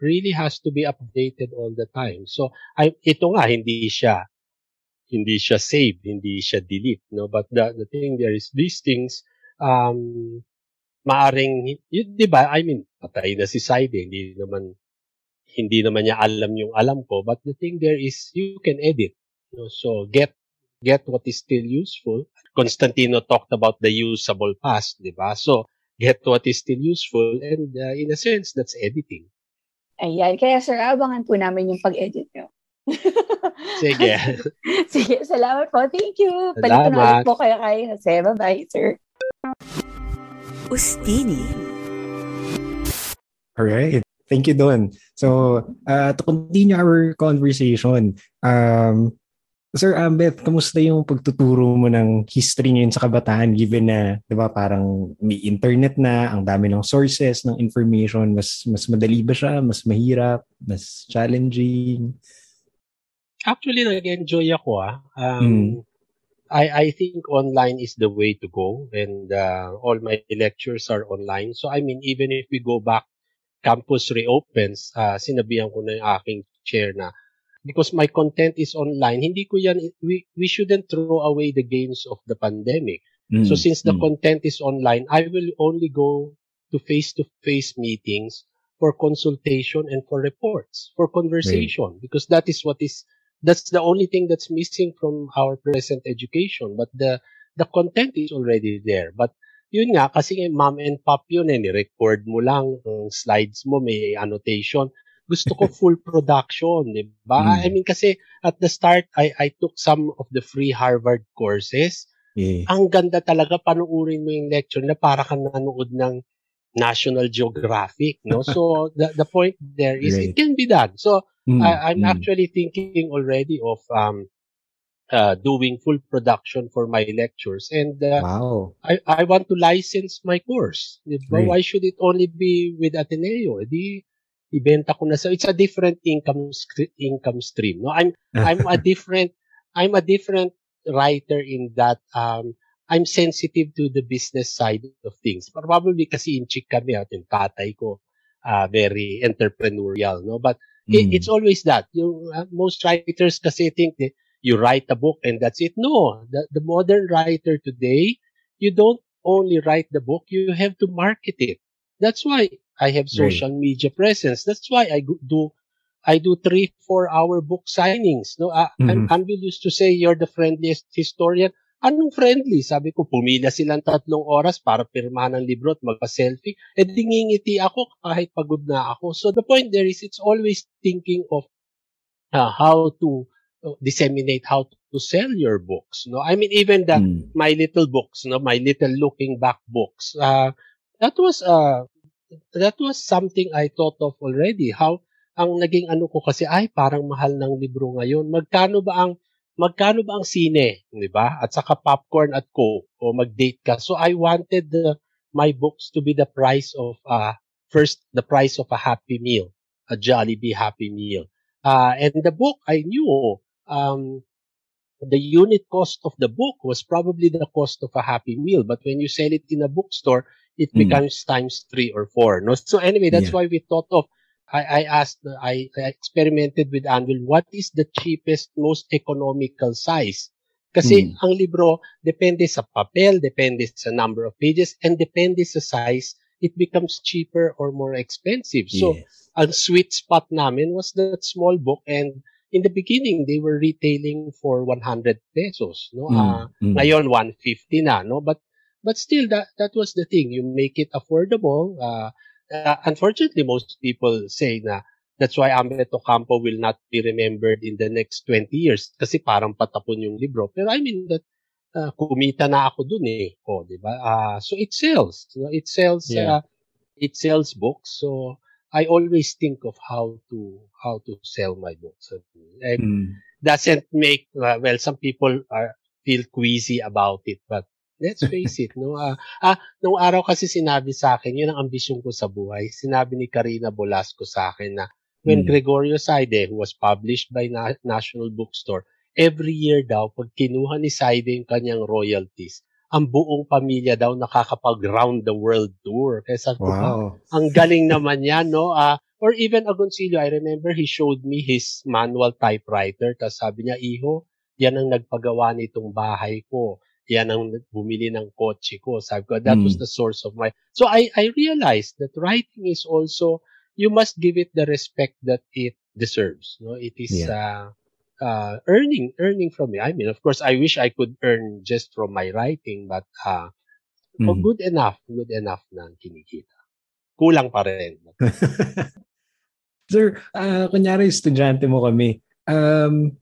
[SPEAKER 1] really has to be updated all the time. So, I, ito nga, hindi siya, hindi siya save, hindi siya delete, no? But the, the thing there is, these things, um, maaring, yun, di ba, I mean, patay na si Saide, hindi naman, hindi naman niya alam yung alam ko, but the thing there is, you can edit. You know, so, get, get what is still useful. Constantino talked about the usable past, di ba? So, get what is still useful, and uh, in a sense, that's editing.
[SPEAKER 2] Ayan, kaya sir, abangan po namin yung pag-edit nyo.
[SPEAKER 1] Sige.
[SPEAKER 2] Sige, salamat po. Thank you. Palit na po kayo kay Jose. Bye-bye, sir. Ustini.
[SPEAKER 3] Alright. Thank you, Don. So, uh, to continue our conversation, um, Sir Ambeth, kamusta yung pagtuturo mo ng history ngayon sa kabataan given na, 'di ba, parang may internet na, ang dami ng sources ng information, mas mas madali ba siya, mas mahirap, mas challenging?
[SPEAKER 1] Actually, nag-enjoy ako ah. Um, mm. I I think online is the way to go and uh, all my lectures are online. So I mean even if we go back campus reopens, uh, sinabihan ko na yung aking chair na because my content is online, hindi ko yan, we, we shouldn't throw away the gains of the pandemic. Mm. So since the mm. content is online, I will only go to face-to-face meetings for consultation and for reports, for conversation, right. because that is what is, that's the only thing that's missing from our present education. But the, the content is already there. But yun nga, kasi mom and pop yun eh, ni-record mo lang, ang slides mo, may annotation gusto ko full production, di ba? Mm. I mean, kasi at the start, I, I took some of the free Harvard courses. Yeah. Ang ganda talaga, panuurin mo yung lecture na para kang nanood ng National Geographic, no? So, the, the point there is right. it can be done. So, mm. I, I'm mm. actually thinking already of um, uh, doing full production for my lectures. And uh, wow. I, I want to license my course. Right. Why should it only be with Ateneo? Di, ibenta ko na so it's a different income income stream no i'm i'm a different i'm a different writer in that um I'm sensitive to the business side of things. Probably kasi in chick kami at yung tatay ko uh, very entrepreneurial, no? But mm. it, it's always that. Yung, uh, most writers kasi think that you write a book and that's it. No, the, the modern writer today, you don't only write the book, you have to market it. That's why I have social right. media presence. That's why I do I do three, four hour book signings. No, uh, mm-hmm. Anvil used to say, you're the friendliest historian. Anong friendly? Sabi ko, pumila silang tatlong oras para pirmahan ng libro at magpa-selfie. E di ngingiti ako kahit pagod na ako. So the point there is, it's always thinking of uh, how to uh, disseminate, how to sell your books. No, I mean even the mm. my little books, no, my little looking back books. Uh, that was uh, that was something I thought of already. How ang naging ano ko kasi ay parang mahal ng libro ngayon. Magkano ba ang magkano ba ang sine, 'di ba? At saka popcorn at coke o mag-date ka. So I wanted the my books to be the price of uh first the price of a happy meal, a Jollibee happy meal. Uh and the book I knew um the unit cost of the book was probably the cost of a happy meal. But when you sell it in a bookstore, it mm. becomes times three or four. No, so anyway, that's yeah. why we thought of. I, I asked, I, I experimented with Anvil. What is the cheapest, most economical size? Kasi mm. ang libro depende sa papel, depende sa number of pages, and depende sa size, it becomes cheaper or more expensive. So, yes. ang sweet spot namin was that small book and in the beginning, they were retailing for 100 pesos. No? Mm. Uh, mm. Ngayon, 150 na. No? But But still, that that was the thing. You make it affordable. Uh, uh, unfortunately, most people say na that's why Ambeto Campo will not be remembered in the next 20 years kasi parang patapon yung libro. Pero I mean that uh, kumita na ako dun eh. Oh, 'di ba? Uh, so it sells. You know, it sells yeah. uh, it sells books. So I always think of how to how to sell my books. And mm. doesn't make uh, well some people are feel queasy about it, but Let's face it, no? Uh, ah, nung araw kasi sinabi sa akin, yun ang ambisyon ko sa buhay. Sinabi ni Karina Bolasco sa akin na when hmm. Gregorio Saide, who was published by Na- National Bookstore, every year daw, pag kinuha ni Saide yung kanyang royalties, ang buong pamilya daw nakakapag round the world tour. Kaya sabi ko, wow. ang galing naman yan, no? Uh, or even Agoncillo, I remember he showed me his manual typewriter. Tapos sabi niya, Iho, yan ang nagpagawa nitong bahay ko yan ang bumili ng kotse ko. Sabi ko, that mm. was the source of my... So I, I realized that writing is also, you must give it the respect that it deserves. No, It is yeah. uh, uh, earning, earning from me. I mean, of course, I wish I could earn just from my writing, but uh, mm. good enough, good enough na kinikita. Kulang pa rin.
[SPEAKER 3] Sir, uh, kunyari estudyante mo kami, um,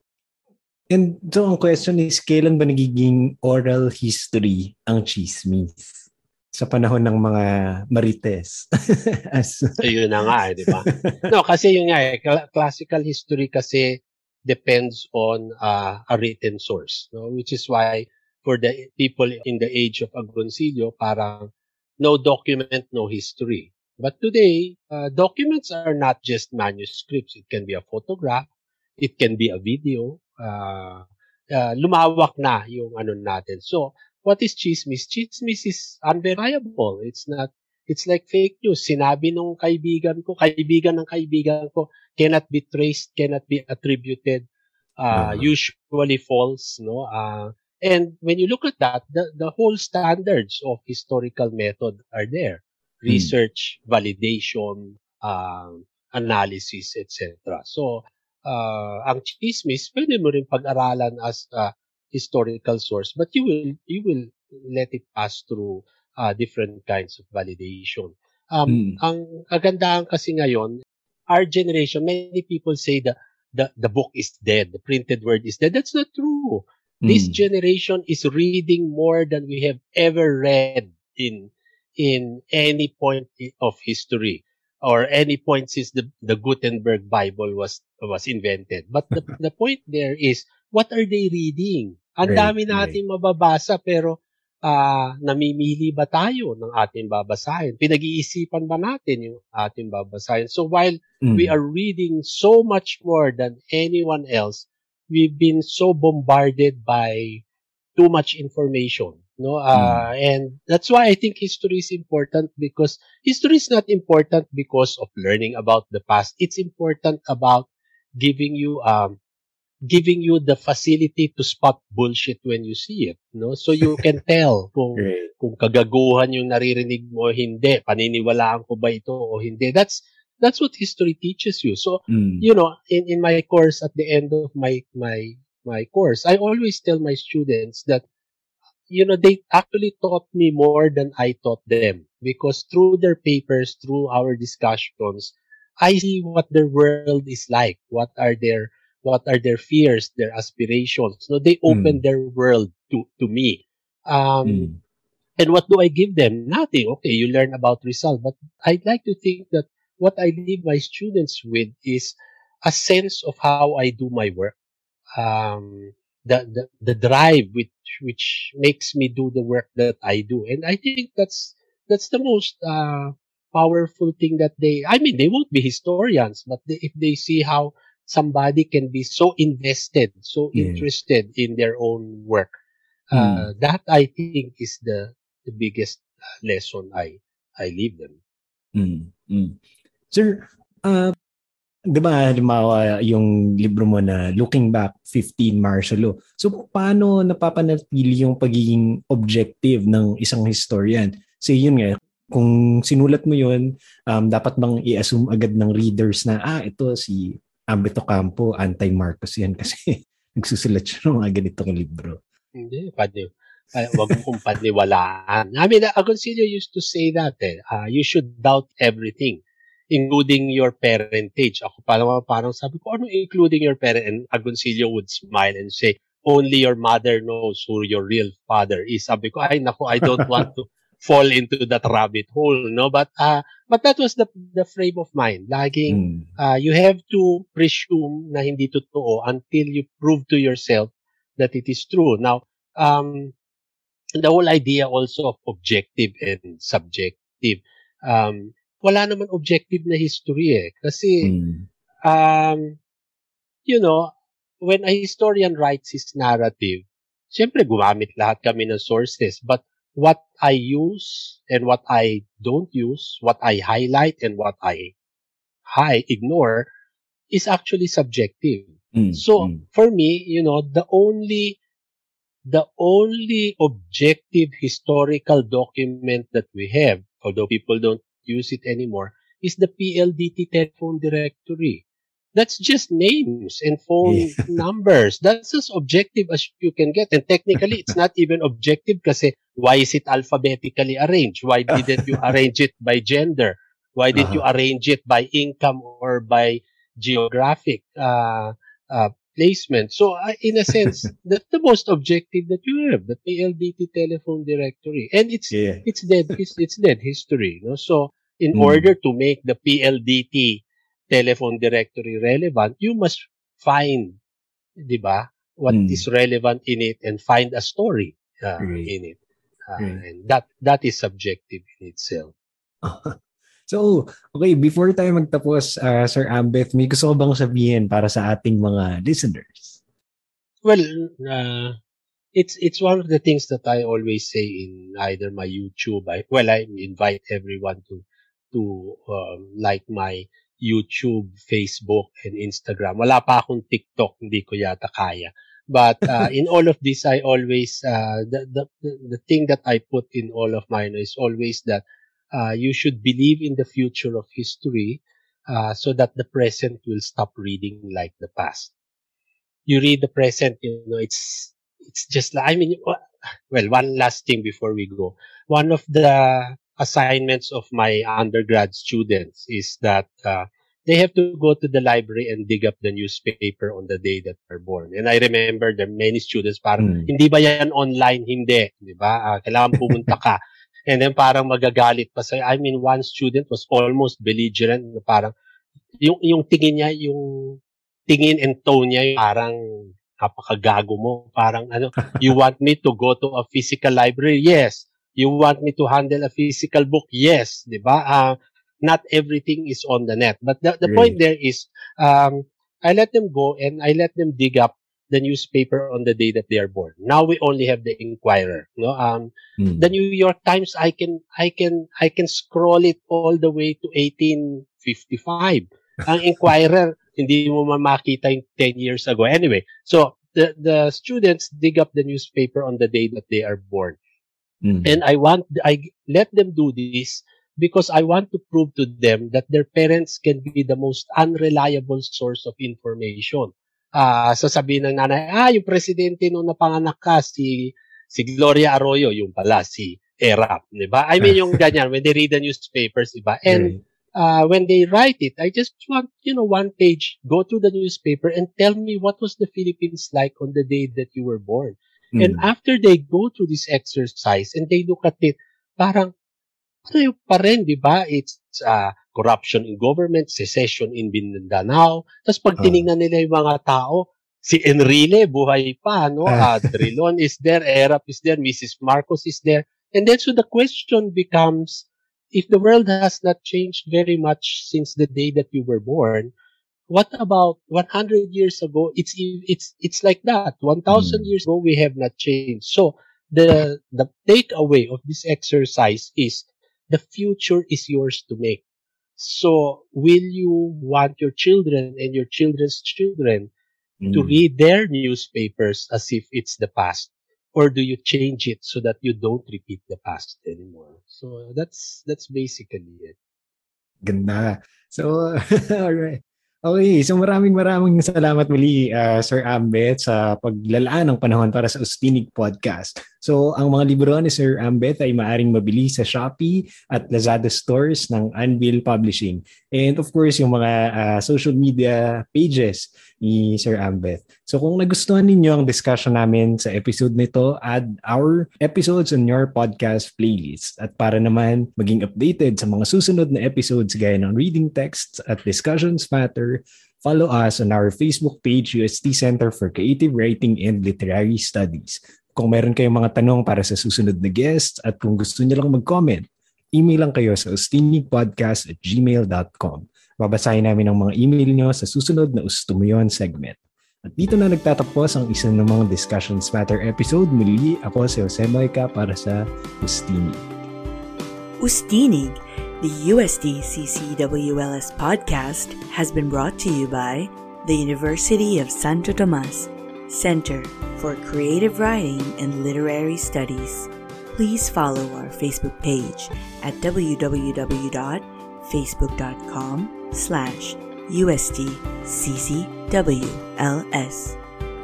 [SPEAKER 3] And so ang question is, kailan ba nagiging oral history ang chismis? Sa panahon ng mga marites.
[SPEAKER 1] As... so, yun na nga, eh, di ba? no, kasi yun nga, eh, classical history kasi depends on uh, a written source. No? Which is why for the people in the age of Agoncillo, parang no document, no history. But today, uh, documents are not just manuscripts. It can be a photograph. It can be a video uh, uh, lumawak na yung ano natin. So, what is chismis? Chismis is unverifiable. It's not, it's like fake news. Sinabi nung kaibigan ko, kaibigan ng kaibigan ko, cannot be traced, cannot be attributed, uh, uh-huh. usually false, no? Uh, and when you look at that, the, the whole standards of historical method are there. Hmm. Research, hmm. validation, um, analysis, etc. So, uh, ang chismis, pwede mo rin pag-aralan as a historical source, but you will you will let it pass through uh, different kinds of validation. Um, mm. Ang kagandahan kasi ngayon, our generation, many people say the, the, the book is dead, the printed word is dead. That's not true. Mm. This generation is reading more than we have ever read in in any point of history or any point since the, the Gutenberg Bible was was invented. But the, the point there is, what are they reading? Ang dami nating right. mababasa pero uh, namimili ba tayo ng ating babasahin? Pinag-iisipan ba natin yung ating babasahin? So while mm. we are reading so much more than anyone else, we've been so bombarded by too much information no uh, mm. and that's why i think history is important because history is not important because of learning about the past it's important about giving you um giving you the facility to spot bullshit when you see it no so you can tell kung right. kung kagaguhan yung naririnig mo hindi paniniwalaan ko ba ito o hindi that's that's what history teaches you so mm. you know in in my course at the end of my my my course i always tell my students that you know, they actually taught me more than I taught them because through their papers, through our discussions, I see what their world is like. What are their what are their fears, their aspirations? So they open mm. their world to to me. Um, mm. And what do I give them? Nothing. Okay, you learn about result, but I'd like to think that what I leave my students with is a sense of how I do my work. Um, the, the, the drive which, which makes me do the work that I do. And I think that's, that's the most, uh, powerful thing that they, I mean, they won't be historians, but they, if they see how somebody can be so invested, so yeah. interested in their own work, mm. uh, hmm. that I think is the, the biggest lesson I, I leave them.
[SPEAKER 3] Mm. Mm. Sir, uh, 'di ba halimbawa yung libro mo na Looking Back 15 Martial Law. So paano napapanatili yung pagiging objective ng isang historian? So yun nga, kung sinulat mo yun, um, dapat bang i-assume agad ng readers na ah ito si Ambito Campo, anti-Marcos yan kasi nagsusulat siya ng mga ganitong libro.
[SPEAKER 1] Hindi, pwede. Uh, wag mong paniwalaan. I mean, Agoncillo used to say that eh, uh, you should doubt everything including your parentage. Ako parang, parang sabi ko, ano including your parent? And Agoncillo would smile and say, only your mother knows who your real father is. Sabi ko, ay nako, I don't want to fall into that rabbit hole, no? But, uh, but that was the, the frame of mind. Laging, mm. uh, you have to presume na hindi totoo until you prove to yourself that it is true. Now, um, the whole idea also of objective and subjective. Um, wala naman objective na history eh. Kasi, mm. um, you know, when a historian writes his narrative, siyempre gumamit lahat kami ng sources. But what I use and what I don't use, what I highlight and what I high ignore is actually subjective. Mm, so mm. for me, you know, the only the only objective historical document that we have, although people don't use it anymore, is the PLDT telephone directory. That's just names and phone yeah. numbers. That's as objective as you can get. And technically, it's not even objective because why is it alphabetically arranged? Why didn't you arrange it by gender? Why did uh-huh. you arrange it by income or by geographic uh, uh, placement? So, uh, in a sense, that's the most objective that you have, the PLDT telephone directory, and it's yeah. it's dead. It's, it's dead history. No? So, in mm. order to make the PLDT telephone directory relevant, you must find, di ba, what mm. is relevant in it and find a story uh, in it. Uh, and that that is subjective in itself.
[SPEAKER 3] so, okay, before tayo magtapos, uh, Sir Ambeth, may gusto ko bang sabihin para sa ating mga listeners?
[SPEAKER 1] Well, uh, it's it's one of the things that I always say in either my YouTube. I, well, I invite everyone to to um, like my YouTube, Facebook, and Instagram. Wala pa akong TikTok, hindi ko yata kaya. But uh, in all of this, I always, uh, the, the, the thing that I put in all of mine is always that uh, you should believe in the future of history uh, so that the present will stop reading like the past. You read the present, you know, it's, it's just like, I mean, well, one last thing before we go. One of the assignments of my undergrad students is that uh, they have to go to the library and dig up the newspaper on the day that they're born. And I remember there are many students parang, mm. hindi ba yan online? Hindi. Di ba? Uh, kailangan pumunta ka. and then parang magagalit pa sa'yo. I mean, one student was almost belligerent. Parang, yung, yung tingin niya, yung tingin and tone niya, parang napakagago mo. Parang ano, you want me to go to a physical library? Yes. You want me to handle a physical book? Yes, di ba? Uh, not everything is on the net. But the, the really? point there is, um, I let them go and I let them dig up the newspaper on the day that they are born. Now we only have the Inquirer. No, um, mm. the New York Times. I can, I can, I can scroll it all the way to 1855. Ang Inquirer, hindi mo makita yung 10 years ago. Anyway, so the the students dig up the newspaper on the day that they are born. Mm-hmm. And I want, I let them do this because I want to prove to them that their parents can be the most unreliable source of information. Ah, uh, sasabihin ng nanay, ah, yung presidente nung napanganak ka, si, si Gloria Arroyo, yung pala, si Erap, di ba? I mean, yung ganyan, when they read the newspapers, di ba? And, uh, when they write it, I just want, you know, one page, go through the newspaper and tell me what was the Philippines like on the day that you were born. Mm. And after they go through this exercise and they look at it, parang pareho pa rin, di ba? It's uh, corruption in government, secession in Mindanao. Tapos pag uh. tinignan nila yung mga tao, si Enrile buhay pa, no? Uh, Drilon is there, Erap is there, Mrs. Marcos is there. And then so the question becomes, if the world has not changed very much since the day that you were born, what about 100 years ago? It's it's it's like that. 1,000 mm. years ago, we have not changed. So the the takeaway of this exercise is the future is yours to make. So will you want your children and your children's children mm. to read their newspapers as if it's the past? Or do you change it so that you don't repeat the past anymore? So that's that's basically it.
[SPEAKER 3] Ganda. So, all right. Okay, so maraming maraming salamat muli uh, Sir Ambet sa paglalaan ng panahon para sa Ustinig Podcast. So ang mga libro ni Sir Ambet ay maaring mabili sa Shopee at Lazada stores ng Anvil Publishing. And of course, yung mga uh, social media pages ni Sir Ambeth. So kung nagustuhan ninyo ang discussion namin sa episode nito, add our episodes on your podcast playlist. At para naman maging updated sa mga susunod na episodes gaya ng reading texts at discussions matter, follow us on our Facebook page, UST Center for Creative Writing and Literary Studies. Kung meron kayong mga tanong para sa susunod na guests at kung gusto niyo lang mag-comment, email lang kayo sa ustinigpodcast at gmail.com. Babasahin namin ang mga email nyo sa susunod na Ustumayon segment. At dito na nagtatapos ang isa ng mga Discussions Matter episode. Muli ako si Jose Moica para sa Ustinig.
[SPEAKER 4] Ustinig, the USD CCWLS podcast has been brought to you by the University of Santo Tomas Center for Creative Writing and Literary Studies. Please follow our Facebook page at www.facebook.com slash USTCCWLS.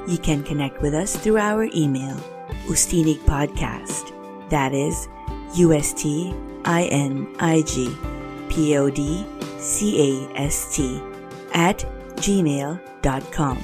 [SPEAKER 4] You can connect with us through our email, Ustinig Podcast. That is U-S-T-I-N-I-G P-O-D-C-A-S-T at gmail.com.